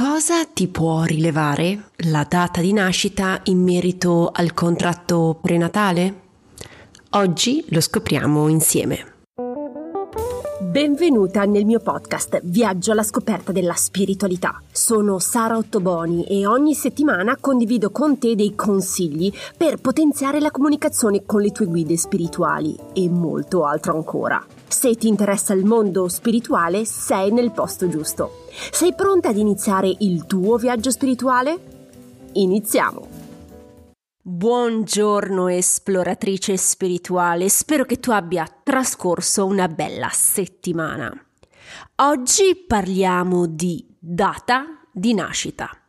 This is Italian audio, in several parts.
Cosa ti può rilevare la data di nascita in merito al contratto prenatale? Oggi lo scopriamo insieme. Benvenuta nel mio podcast Viaggio alla scoperta della spiritualità. Sono Sara Ottoboni e ogni settimana condivido con te dei consigli per potenziare la comunicazione con le tue guide spirituali e molto altro ancora. Se ti interessa il mondo spirituale, sei nel posto giusto. Sei pronta ad iniziare il tuo viaggio spirituale? Iniziamo! Buongiorno esploratrice spirituale, spero che tu abbia trascorso una bella settimana. Oggi parliamo di data di nascita.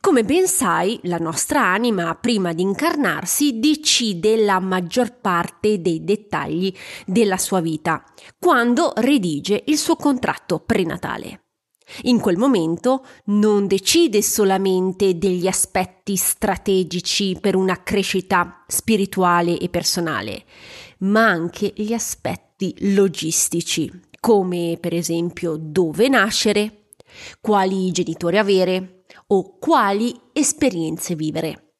Come ben sai, la nostra anima, prima di incarnarsi, decide la maggior parte dei dettagli della sua vita quando redige il suo contratto prenatale. In quel momento non decide solamente degli aspetti strategici per una crescita spirituale e personale, ma anche gli aspetti logistici, come per esempio dove nascere, quali genitori avere o quali esperienze vivere.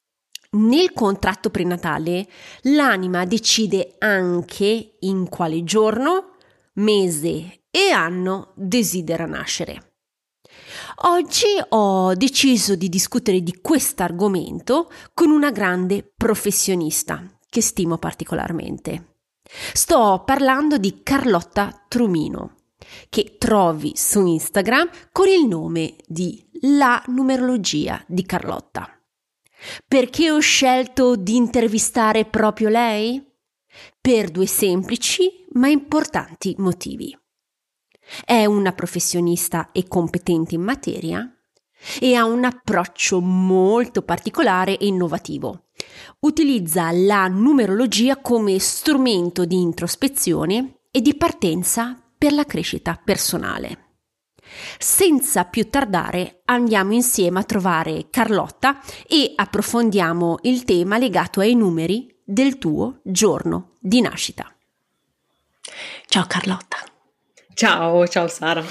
Nel contratto prenatale l'anima decide anche in quale giorno, mese e anno desidera nascere. Oggi ho deciso di discutere di questo argomento con una grande professionista che stimo particolarmente. Sto parlando di Carlotta Trumino, che trovi su Instagram con il nome di La numerologia di Carlotta. Perché ho scelto di intervistare proprio lei? Per due semplici ma importanti motivi. È una professionista e competente in materia e ha un approccio molto particolare e innovativo. Utilizza la numerologia come strumento di introspezione e di partenza per la crescita personale. Senza più tardare andiamo insieme a trovare Carlotta e approfondiamo il tema legato ai numeri del tuo giorno di nascita. Ciao Carlotta. Ciao, ciao Sara.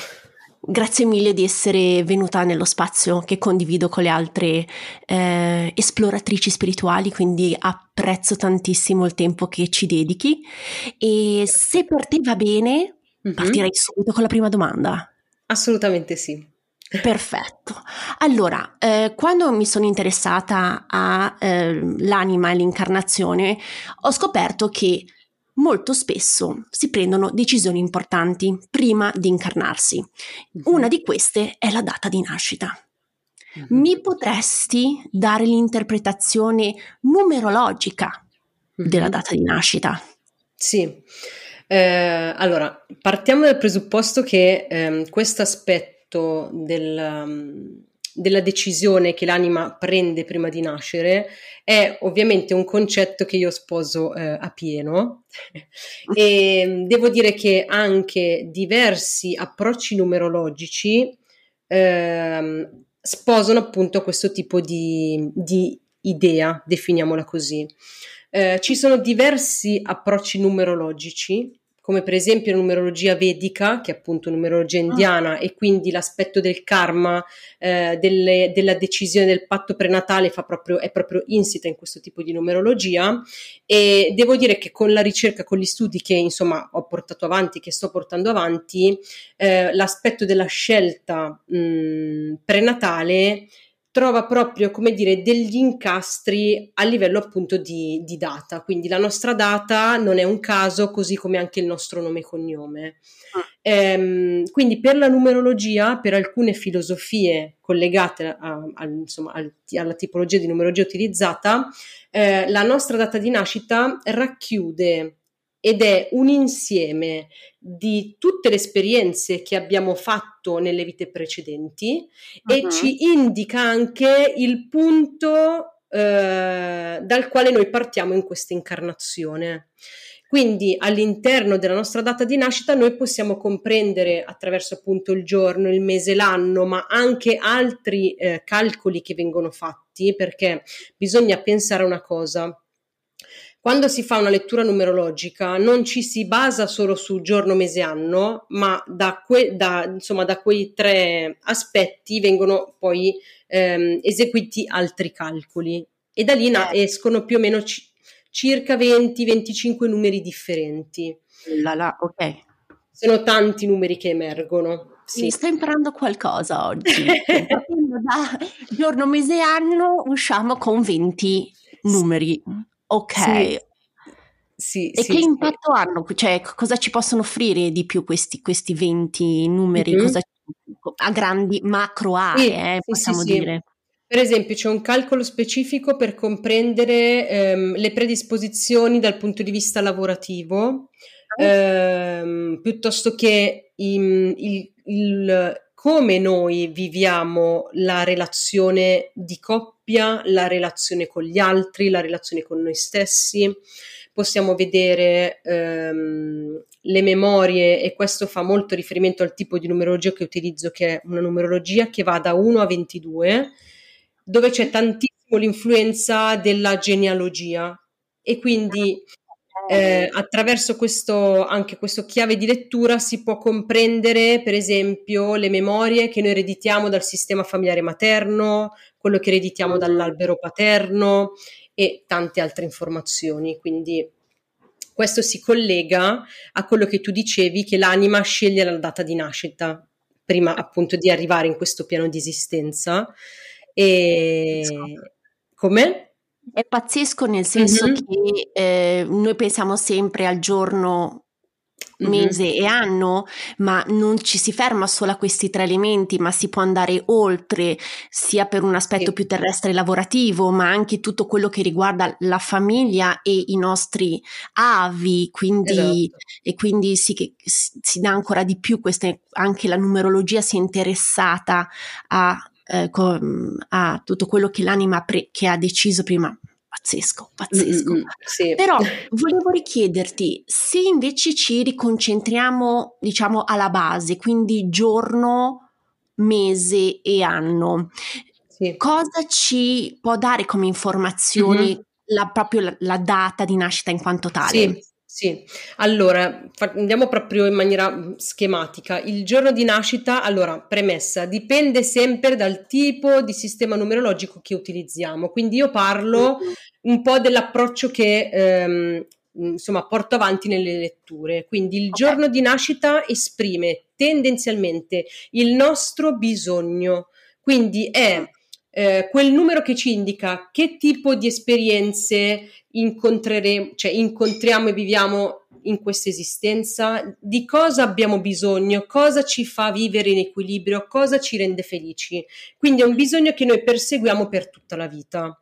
Grazie mille di essere venuta nello spazio che condivido con le altre eh, esploratrici spirituali, quindi apprezzo tantissimo il tempo che ci dedichi. E se per te va bene, mm-hmm. partirei subito con la prima domanda. Assolutamente sì. Perfetto. Allora, eh, quando mi sono interessata all'anima eh, e l'incarnazione, ho scoperto che molto spesso si prendono decisioni importanti prima di incarnarsi. Mhm. Una di queste è la data di nascita. Mhm. Mi potresti dare l'interpretazione numerologica della mhm. data di nascita? Sì. Eh, allora, partiamo dal presupposto che eh, questo aspetto del, um, della decisione che l'anima prende prima di nascere è ovviamente un concetto che io sposo eh, a pieno e devo dire che anche diversi approcci numerologici eh, sposano appunto questo tipo di, di idea, definiamola così. Eh, ci sono diversi approcci numerologici come per esempio la numerologia vedica, che è appunto numerologia ah. indiana, e quindi l'aspetto del karma, eh, delle, della decisione del patto prenatale proprio, è proprio insita in questo tipo di numerologia. E devo dire che con la ricerca, con gli studi che insomma ho portato avanti, che sto portando avanti, eh, l'aspetto della scelta mh, prenatale trova proprio, come dire, degli incastri a livello appunto di, di, data. Quindi la nostra data non è un caso, così come anche il nostro nome e cognome. Ah. Ehm, quindi per la numerologia, per alcune filosofie collegate a, a, insomma, al, alla tipologia di numerologia utilizzata, eh, la nostra data di nascita racchiude ed è un insieme di tutte le esperienze che abbiamo fatto nelle vite precedenti uh-huh. e ci indica anche il punto eh, dal quale noi partiamo in questa incarnazione. Quindi all'interno della nostra data di nascita noi possiamo comprendere attraverso appunto il giorno, il mese, l'anno, ma anche altri eh, calcoli che vengono fatti perché bisogna pensare a una cosa quando si fa una lettura numerologica non ci si basa solo su giorno, mese, anno, ma da, que- da, insomma, da quei tre aspetti vengono poi ehm, eseguiti altri calcoli e da lì na- eh. escono più o meno c- circa 20-25 numeri differenti. La, la, ok. Sono tanti numeri che emergono. Sì. Sto imparando qualcosa oggi. da giorno, mese, anno usciamo con 20 numeri. Ok. Sì. Sì, e sì, che impatto hanno? Cioè, cosa ci possono offrire di più questi, questi 20 numeri? Mm-hmm. A grandi macro aree, eh, possiamo dire. Per esempio, c'è un calcolo specifico per comprendere ehm, le predisposizioni dal punto di vista lavorativo, ah. ehm, piuttosto che il, il, il, come noi viviamo la relazione di coppia, la relazione con gli altri, la relazione con noi stessi. Possiamo vedere ehm, le memorie e questo fa molto riferimento al tipo di numerologia che utilizzo, che è una numerologia che va da 1 a 22, dove c'è tantissimo l'influenza della genealogia e quindi eh, attraverso questo, anche questo chiave di lettura si può comprendere, per esempio, le memorie che noi ereditiamo dal sistema familiare materno, quello che ereditiamo dall'albero paterno e tante altre informazioni. Quindi questo si collega a quello che tu dicevi, che l'anima sceglie la data di nascita prima appunto di arrivare in questo piano di esistenza. E come? È pazzesco nel senso mm-hmm. che eh, noi pensiamo sempre al giorno mese mm-hmm. e anno, ma non ci si ferma solo a questi tre elementi, ma si può andare oltre, sia per un aspetto sì. più terrestre e lavorativo, ma anche tutto quello che riguarda la famiglia e i nostri avi, quindi, esatto. e quindi si, si, dà ancora di più queste, anche la numerologia si è interessata a eh, con, a tutto quello che l'anima pre- che ha deciso prima. Pazzesco, pazzesco. Mm-hmm, sì. Però volevo richiederti se invece ci riconcentriamo, diciamo, alla base, quindi giorno, mese e anno. Sì. Cosa ci può dare come informazioni mm-hmm. la, proprio la, la, data di nascita in quanto tale? Sì. Sì, allora andiamo proprio in maniera mm, schematica. Il giorno di nascita, allora, premessa, dipende sempre dal tipo di sistema numerologico che utilizziamo. Quindi io parlo un po' dell'approccio che ehm, insomma porto avanti nelle letture. Quindi il okay. giorno di nascita esprime tendenzialmente il nostro bisogno. Quindi è eh, quel numero che ci indica che tipo di esperienze incontreremo, cioè incontriamo e viviamo in questa esistenza, di cosa abbiamo bisogno, cosa ci fa vivere in equilibrio, cosa ci rende felici. Quindi è un bisogno che noi perseguiamo per tutta la vita.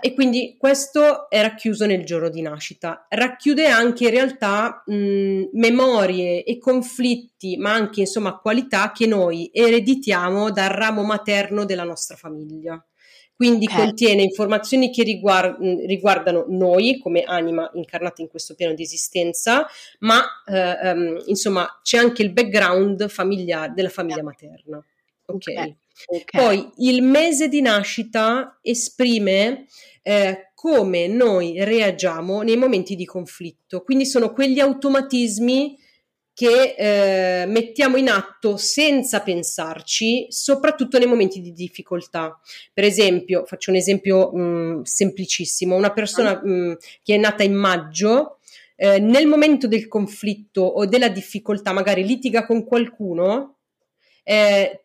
E quindi questo è racchiuso nel giorno di nascita. Racchiude anche in realtà mh, memorie e conflitti, ma anche insomma qualità che noi ereditiamo dal ramo materno della nostra famiglia. Quindi okay. contiene informazioni che riguard- riguardano noi come anima incarnata in questo piano di esistenza, ma eh, um, insomma c'è anche il background familiare della famiglia materna. Ok. okay. Okay. Poi il mese di nascita esprime eh, come noi reagiamo nei momenti di conflitto, quindi sono quegli automatismi che eh, mettiamo in atto senza pensarci, soprattutto nei momenti di difficoltà. Per esempio, faccio un esempio mh, mm, semplicissimo, una persona mh, mm, che è nata in maggio, eh, nel momento del conflitto o della difficoltà, magari litiga con qualcuno, eh,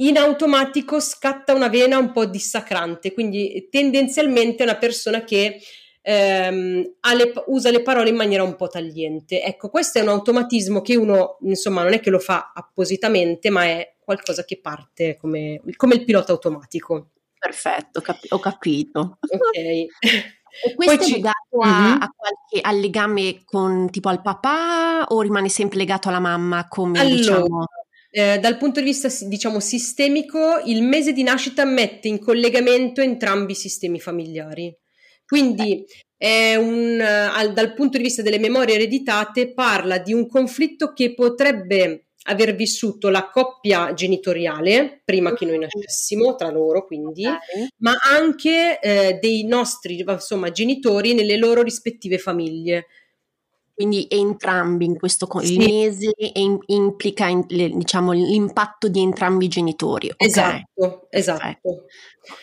in automatico scatta una vena un po' dissacrante, quindi tendenzialmente è una persona che ehm, le, usa le parole in maniera un po' tagliente. Ecco, questo è un automatismo che uno, insomma, non è che lo fa appositamente, ma è qualcosa che parte come, come il pilota automatico. Perfetto, capi- ho capito. Ok. E questo Poi è legato a, mm-hmm. a qualche, al legame con tipo al papà o rimane sempre legato alla mamma come allora, diciamo? Eh, dal punto di vista diciamo sistemico, il mese di nascita mette in collegamento entrambi i sistemi familiari. Quindi un, al, dal punto di vista delle memorie ereditate parla di un conflitto che potrebbe aver vissuto la coppia genitoriale prima che noi nascessimo, tra loro quindi, ma anche eh, dei nostri insomma, genitori nelle loro rispettive famiglie. Quindi entrambi in questo sì. il mese in, implica in, le, diciamo, l'impatto di entrambi i genitori. Okay. Esatto, esatto.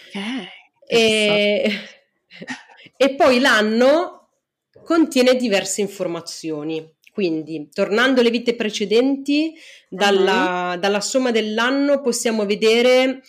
Okay. E, e poi l'anno contiene diverse informazioni. Quindi, tornando alle vite precedenti, dalla, uh-huh. dalla somma dell'anno possiamo vedere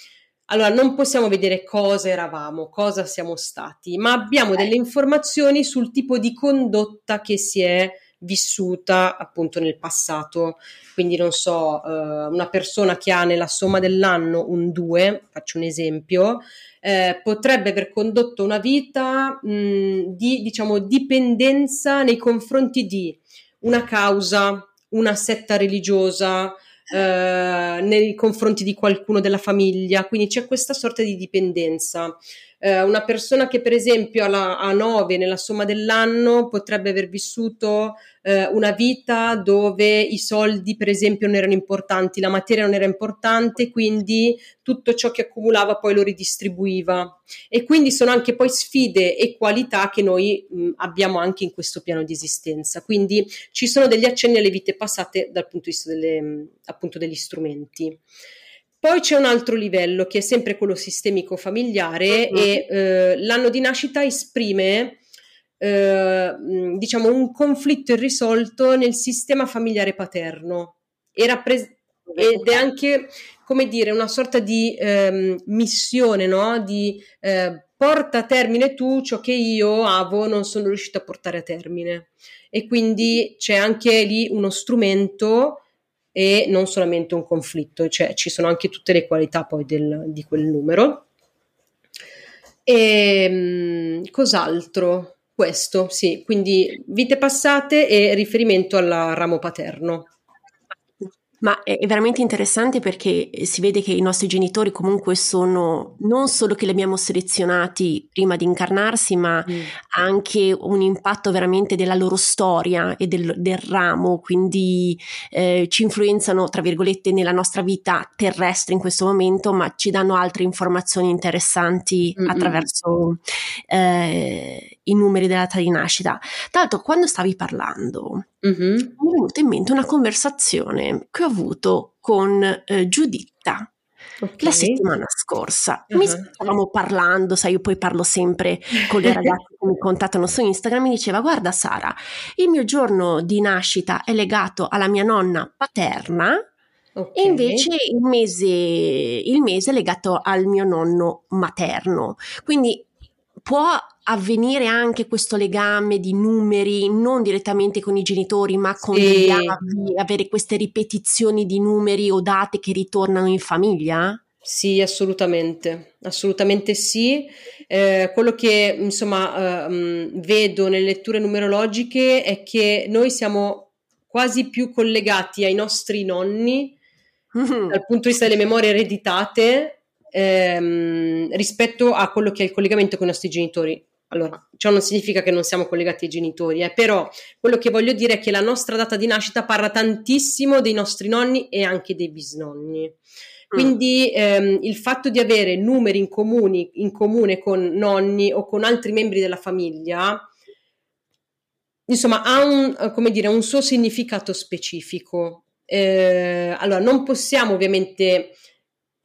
allora, non possiamo vedere cosa eravamo, cosa siamo stati, ma abbiamo delle informazioni sul tipo di condotta che si è vissuta appunto nel passato. Quindi, non so, eh, una persona che ha nella somma dell'anno un 2, faccio un esempio, eh, potrebbe aver condotto una vita mh, di, diciamo, dipendenza nei confronti di una causa, una setta religiosa, eh, nei confronti di qualcuno della famiglia, quindi c'è questa sorta di dipendenza. Eh, una persona che per esempio ha 9 nella somma dell'anno potrebbe aver vissuto eh, una vita dove i soldi per esempio non erano importanti, la materia non era importante, quindi tutto ciò che accumulava poi lo ridistribuiva. E quindi sono anche poi sfide e qualità che noi mh, abbiamo anche in questo piano di esistenza. Quindi ci sono degli accenni alle vite passate dal punto di vista delle, appunto degli strumenti. Poi c'è un altro livello che è sempre quello sistemico familiare uh-huh. e eh, l'anno di nascita esprime eh, diciamo un conflitto irrisolto nel sistema familiare paterno e rappres- ed è anche come dire una sorta di ehm, missione no? di eh, porta a termine tu ciò che io Avo non sono riuscito a portare a termine e quindi c'è anche lì uno strumento e non solamente un conflitto, cioè ci sono anche tutte le qualità poi del, di quel numero. E ehm, cos'altro? Questo, sì, quindi vite passate e riferimento al ramo paterno. Ma è veramente interessante perché si vede che i nostri genitori comunque sono non solo che li abbiamo selezionati prima di incarnarsi, ma mm. anche un impatto veramente della loro storia e del, del ramo, quindi eh, ci influenzano, tra virgolette, nella nostra vita terrestre in questo momento, ma ci danno altre informazioni interessanti Mm-mm. attraverso eh, i numeri della data di nascita. Tra l'altro, quando stavi parlando, mm-hmm. mi è venuta in mente una conversazione che ho avuto con eh, Giuditta. Okay. La settimana scorsa uh-huh. mi stavamo parlando, sai, io poi parlo sempre con le ragazze che mi contattano su Instagram. Mi diceva: Guarda, Sara, il mio giorno di nascita è legato alla mia nonna paterna. Okay. E invece il mese, il mese è legato al mio nonno materno. Quindi può avvenire anche questo legame di numeri non direttamente con i genitori ma con sì. gli avi, avere queste ripetizioni di numeri o date che ritornano in famiglia? Sì, assolutamente, assolutamente sì. Eh, quello che insomma eh, vedo nelle letture numerologiche è che noi siamo quasi più collegati ai nostri nonni mm-hmm. dal punto di vista delle memorie ereditate ehm, rispetto a quello che è il collegamento con i nostri genitori. Allora, ciò non significa che non siamo collegati ai genitori, eh, però quello che voglio dire è che la nostra data di nascita parla tantissimo dei nostri nonni e anche dei bisnonni. Quindi ehm, il fatto di avere numeri in, comuni, in comune con nonni o con altri membri della famiglia, insomma, ha un, come dire, un suo significato specifico. Eh, allora, non possiamo ovviamente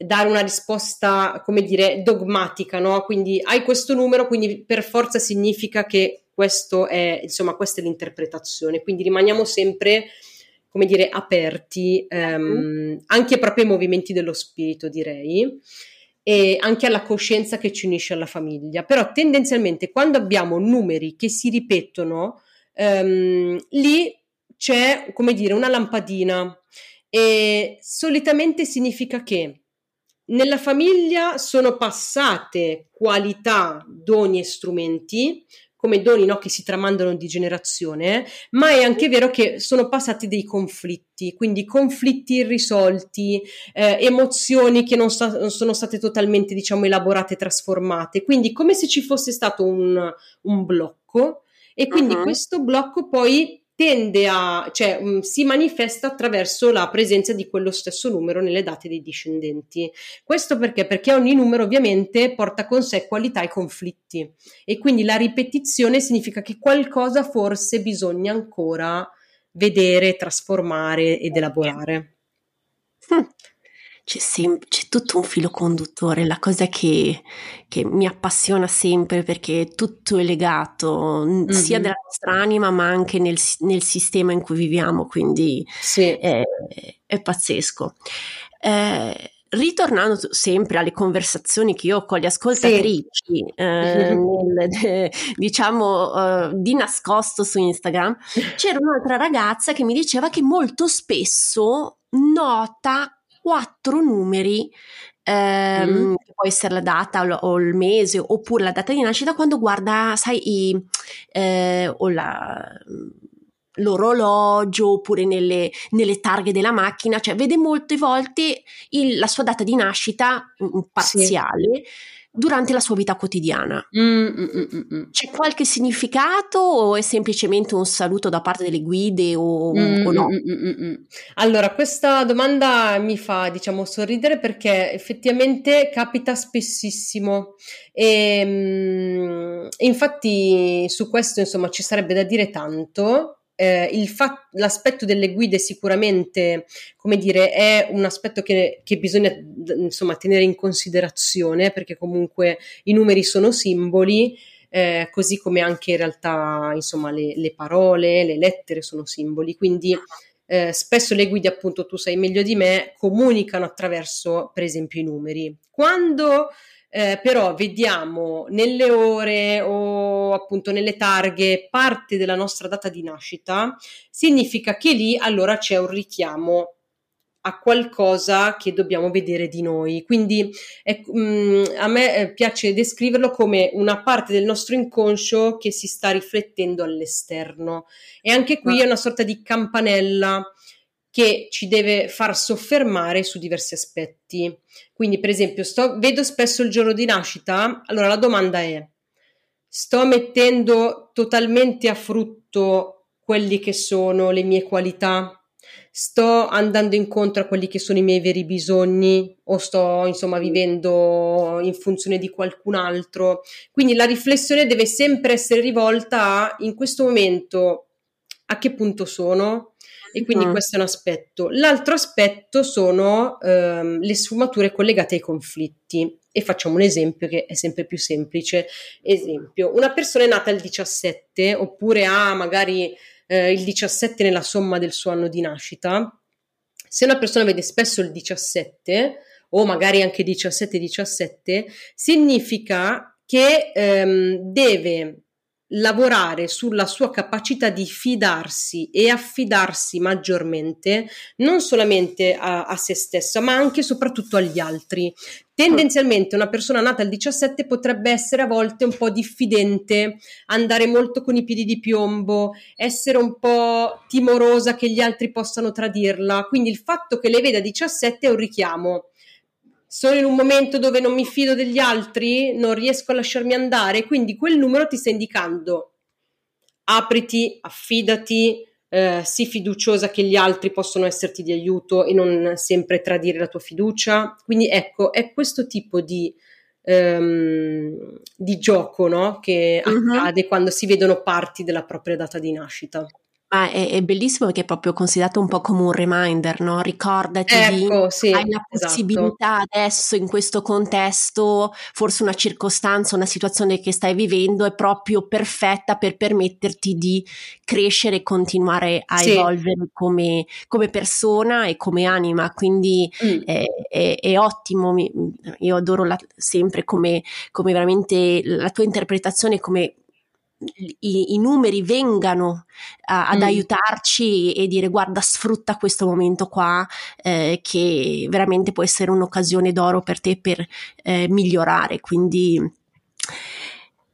dare una risposta, come dire, dogmatica, no? Quindi hai questo numero, quindi per forza significa che questo è, insomma, questa è l'interpretazione. Quindi rimaniamo sempre, come dire, aperti ehm, anche proprio ai movimenti dello spirito, direi, e anche alla coscienza che ci unisce alla famiglia. Però tendenzialmente quando abbiamo numeri che si ripetono, ehm, lì c'è, come dire, una lampadina e solitamente significa che nella famiglia sono passate qualità, doni e strumenti, come doni no, che si tramandano di generazione, ma è anche vero che sono passati dei conflitti, quindi conflitti irrisolti, eh, emozioni che non, sta- non, sono state totalmente, diciamo, elaborate e trasformate, quindi come se ci fosse stato un, un blocco e quindi uh-huh. questo blocco poi tende a, cioè mh, mm, si manifesta attraverso la presenza di quello stesso numero nelle date dei discendenti. Questo perché? Perché ogni numero ovviamente porta con sé qualità e conflitti e quindi la ripetizione significa che qualcosa forse bisogna ancora vedere, trasformare ed elaborare. Hm c'è, sem- c'è tutto un filo conduttore, la cosa che, che, mi appassiona sempre perché tutto è legato mm-hmm. sia della nostra anima ma anche nel, nel sistema in cui viviamo, quindi sì. è, è, pazzesco. Eh, ritornando sempre alle conversazioni che io ho con le ascoltatrici, sì. eh, nel, de, diciamo uh, di nascosto su Instagram, c'era un'altra ragazza che mi diceva che molto spesso nota quattro numeri ehm, mm. può essere la data o, o, il mese oppure la data di nascita quando guarda, sai, i, eh, o la, l'orologio oppure nelle, nelle, targhe della macchina, cioè vede molte volte il, la sua data di nascita parziale. Sì durante la sua vita quotidiana. Mm, mm, mm, mm, mm. C'è qualche significato o è semplicemente un saluto da parte delle guide o, mm, o no? Allora, questa domanda mi fa, diciamo, sorridere perché effettivamente capita spessissimo e infatti su questo, insomma, ci sarebbe da dire tanto eh, fa- l'aspetto delle guide sicuramente, come dire, è un aspetto che, che bisogna insomma tenere in considerazione perché comunque i numeri sono simboli. Eh, così come anche in realtà insomma le, le, parole, le lettere sono simboli, quindi eh, spesso le guide, appunto tu sai meglio di me, comunicano attraverso per esempio i numeri. Quando eh, però vediamo nelle ore o appunto nelle targhe parte della nostra data di nascita, significa che lì allora c'è un richiamo a qualcosa che dobbiamo vedere di noi. Quindi è, mm, a me eh, piace descriverlo come una parte del nostro inconscio che si sta riflettendo all'esterno. E anche qui è una sorta di campanella che ci deve far soffermare su diversi aspetti. Quindi, per esempio, sto, vedo spesso il giorno di nascita, allora la domanda è, sto mettendo totalmente a frutto quelli che sono le mie qualità? Sto andando incontro a quelli che sono i miei veri bisogni o sto insomma vivendo in funzione di qualcun altro? Quindi la riflessione deve sempre essere rivolta a in questo momento a che punto sono? e quindi mm. questo è un aspetto. L'altro aspetto sono ehm, le sfumature collegate ai conflitti. E facciamo un esempio che è sempre più semplice. Esempio, una persona è nata il 17 oppure ha magari eh, il 17 nella somma del suo anno di nascita. Se una persona vede spesso il 17 o magari anche 17-17, significa che ehm, deve lavorare sulla sua capacità di fidarsi e affidarsi maggiormente non solamente a, a se stessa ma anche e soprattutto agli altri. Tendenzialmente una persona nata al 17 potrebbe essere a volte un po' diffidente, andare molto con i piedi di piombo, essere un po' timorosa che gli altri possano tradirla, quindi il fatto che le veda 17 è un richiamo sono in un momento dove non mi fido degli altri, non riesco a lasciarmi andare, quindi quel numero ti sta indicando apriti, affidati, eh, sii fiduciosa che gli altri possono esserti di aiuto e non sempre tradire la tua fiducia. Quindi ecco, è questo tipo di, ehm, di gioco no? che uh-huh. accade quando si vedono parti della propria data di nascita. Ma è, è, bellissimo perché è proprio considerato un po' come un reminder, no? Ricordati ecco, di, sì, hai la esatto. possibilità esatto. adesso in questo contesto, forse una circostanza, una situazione che stai vivendo è proprio perfetta per permetterti di crescere e continuare a sì. evolvere come, come, persona e come anima. Quindi mm. è, è, è, ottimo, io adoro la, sempre come, come veramente la tua interpretazione, come i, i numeri vengano a, ad mm. aiutarci e dire guarda sfrutta questo momento qua eh, che veramente può essere un'occasione d'oro per te per eh, migliorare quindi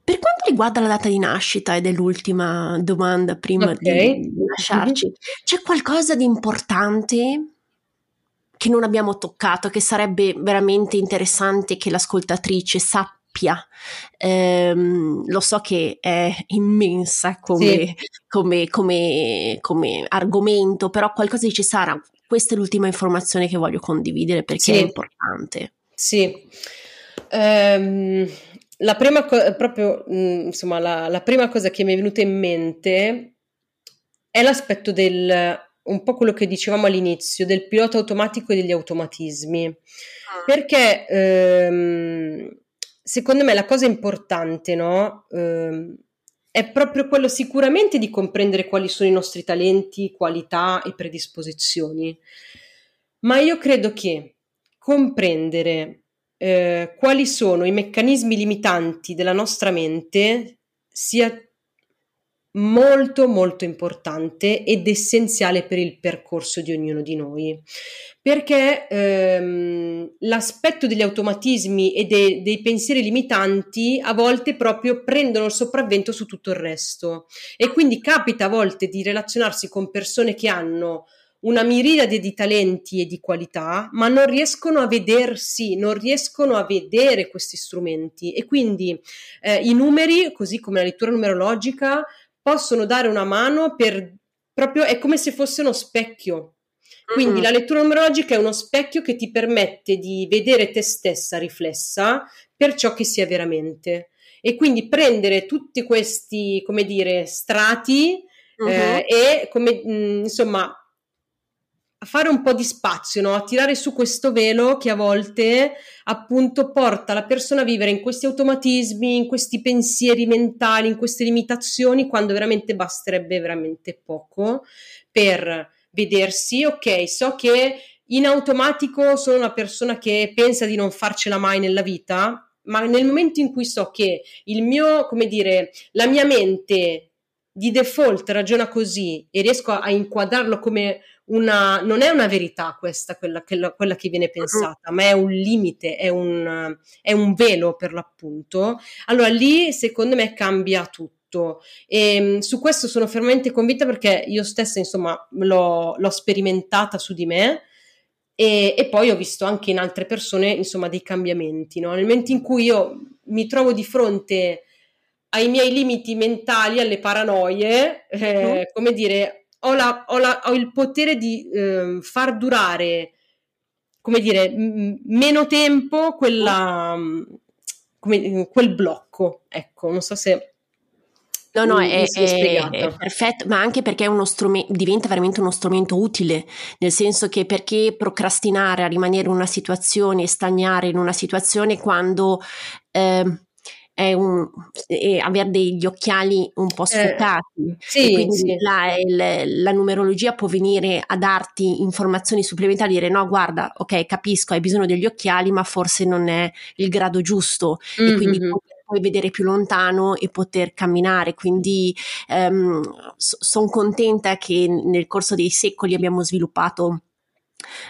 per quanto riguarda la data di nascita ed è l'ultima domanda prima okay. di lasciarci c'è qualcosa di importante che non abbiamo toccato che sarebbe veramente interessante che l'ascoltatrice sappia ampia, ehm, lo so che è immensa come, sì. come, come, come, argomento, però qualcosa dice Sara, questa è l'ultima informazione che voglio condividere perché sì. è importante. Sì. Um, la prima co- proprio, mh, insomma, la, la prima cosa che mi è venuta in mente è l'aspetto del un po' quello che dicevamo all'inizio, del pilota automatico e degli automatismi. Ah. Perché ehm, secondo me la cosa importante, no? Ehm, è proprio quello sicuramente di comprendere quali sono i nostri talenti, qualità e predisposizioni. Ma io credo che comprendere eh, quali sono i meccanismi limitanti della nostra mente sia molto molto importante ed essenziale per il percorso di ognuno di noi. Perché ehm, l'aspetto degli automatismi e de- dei pensieri limitanti a volte proprio prendono il sopravvento su tutto il resto. E quindi capita a volte di relazionarsi con persone che hanno una miriade di talenti e di qualità, ma non riescono a vedersi, non riescono a vedere questi strumenti. E quindi eh, i numeri, così come la lettura numerologica, possono dare una mano per proprio è come se fosse uno specchio. Quindi uh-huh. la lettura numerologica è uno specchio che ti permette di vedere te stessa riflessa per ciò che sia veramente. E quindi prendere tutti questi, come dire, strati uh-huh. eh, e come, mh, insomma, a fare un po' di spazio, no? a tirare su questo velo che a volte appunto porta la persona a vivere in questi automatismi, in questi pensieri mentali, in queste limitazioni, quando veramente basterebbe veramente poco per vedersi, ok, so che in automatico sono una persona che pensa di non farcela mai nella vita, ma nel momento in cui so che il mio, come dire, la mia mente di default ragiona così e riesco a, a inquadrarlo come una, non è una verità questa, quella, quella, quella che viene pensata, ma è un limite, è un, è un velo per l'appunto, allora lì secondo me cambia tutto. E ehm, su questo sono fermamente convinta perché io stessa, insomma, l'ho, l'ho sperimentata su di me. E, e, poi ho visto anche in altre persone, insomma, dei cambiamenti. No? Nel momento in cui io mi trovo di fronte ai miei limiti mentali, alle paranoie, eh, mm. come dire, ho, la, ho, la, ho il potere di eh, far durare, come dire, m- meno tempo quella, come, quel blocco. Ecco, non so se... No, no, è, è, è, perfetto, ma anche perché è uno strumento, diventa veramente uno strumento utile, nel senso che perché procrastinare a rimanere in una situazione e stagnare in una situazione quando eh, è un, è avere degli occhiali un po' sfocati. Eh, sì, quindi sì. La, la, la, numerologia può venire a darti informazioni supplementari, dire no, guarda, ok, capisco, hai bisogno degli occhiali, ma forse non è il grado giusto mm-hmm. e quindi mm-hmm. puoi vedere più lontano e poter camminare. Quindi um, sono contenta che nel corso dei secoli abbiamo sviluppato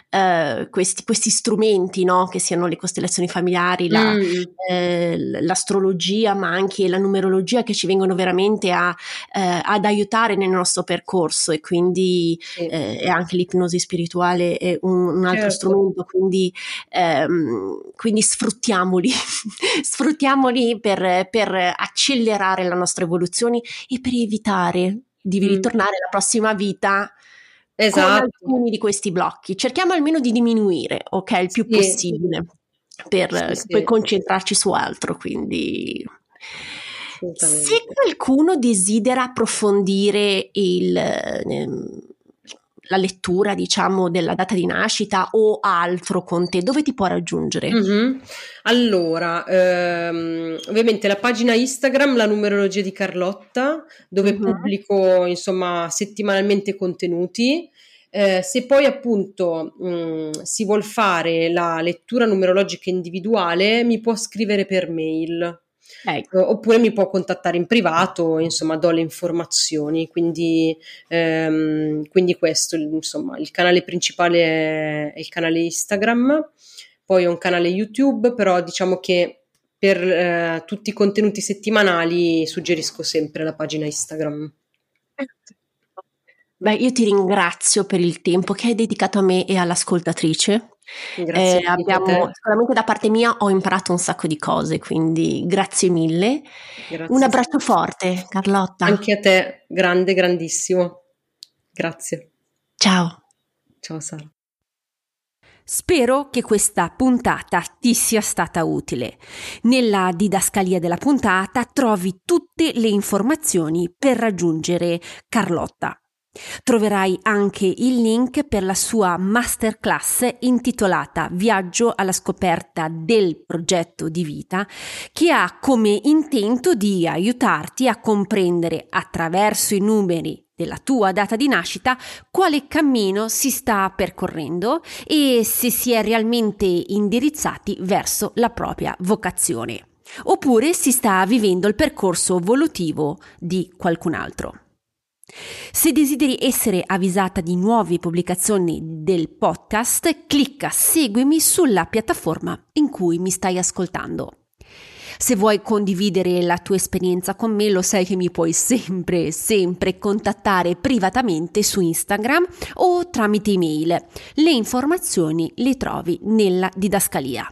Uh, questi, questi, strumenti, no? che siano le costellazioni familiari, la, mm. eh, l'astrologia, ma anche la numerologia, che ci vengono veramente a, eh, ad aiutare nel nostro percorso e quindi sì. eh, anche l'ipnosi spirituale è un, un altro certo. strumento, quindi, ehm, quindi sfruttiamoli, sfruttiamoli per, per, accelerare la nostra evoluzione e per evitare di mm. ritornare alla prossima vita esatto. alcuni di questi blocchi. Cerchiamo almeno di diminuire, ok, il più sì. possibile per sì, poi concentrarci su altro, quindi se qualcuno desidera approfondire il, ehm, la lettura, diciamo, della data di nascita o altro con te, dove ti può raggiungere? Mm-hmm. Allora, ehm, ovviamente la pagina Instagram, la numerologia di Carlotta, dove mm-hmm. pubblico, insomma, settimanalmente contenuti. Eh, se poi appunto mh, mm, si vuol fare la lettura numerologica individuale, mi può scrivere per mail Ecco. oppure mi può contattare in privato, insomma, do le informazioni. Quindi, ehm, quindi questo, insomma, il canale principale è, è il canale Instagram, poi ho un canale YouTube, però diciamo che per eh, tutti i contenuti settimanali suggerisco sempre la pagina Instagram. Beh, io ti ringrazio per il tempo che hai dedicato a me e all'ascoltatrice. Grazie eh, abbiamo, sicuramente da parte mia ho imparato un sacco di cose, quindi grazie mille. Grazie. Un abbraccio forte, Carlotta. Anche a te, grande, grandissimo. Grazie. Ciao. Ciao Sara. Spero che questa puntata ti sia stata utile. Nella didascalia della puntata trovi tutte le informazioni per raggiungere Carlotta. Troverai anche il link per la sua masterclass intitolata Viaggio alla scoperta del progetto di vita, che ha come intento di aiutarti a comprendere attraverso i numeri della tua data di nascita quale cammino si sta percorrendo e se si è realmente indirizzati verso la propria vocazione oppure si sta vivendo il percorso evolutivo di qualcun altro. Se desideri essere avvisata di nuove pubblicazioni del podcast, clicca seguimi sulla piattaforma in cui mi stai ascoltando. Se vuoi condividere la tua esperienza con me, lo sai che mi puoi sempre, sempre contattare privatamente su Instagram o tramite email. Le informazioni le trovi nella didascalia.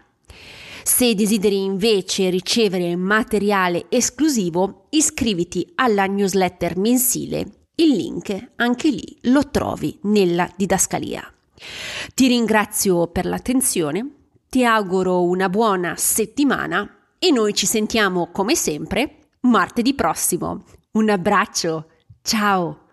Se desideri invece ricevere materiale esclusivo, iscriviti alla newsletter mensile il link anche lì lo trovi nella didascalia. Ti ringrazio per l'attenzione, ti auguro una buona settimana e noi ci sentiamo come sempre martedì prossimo. Un abbraccio, ciao!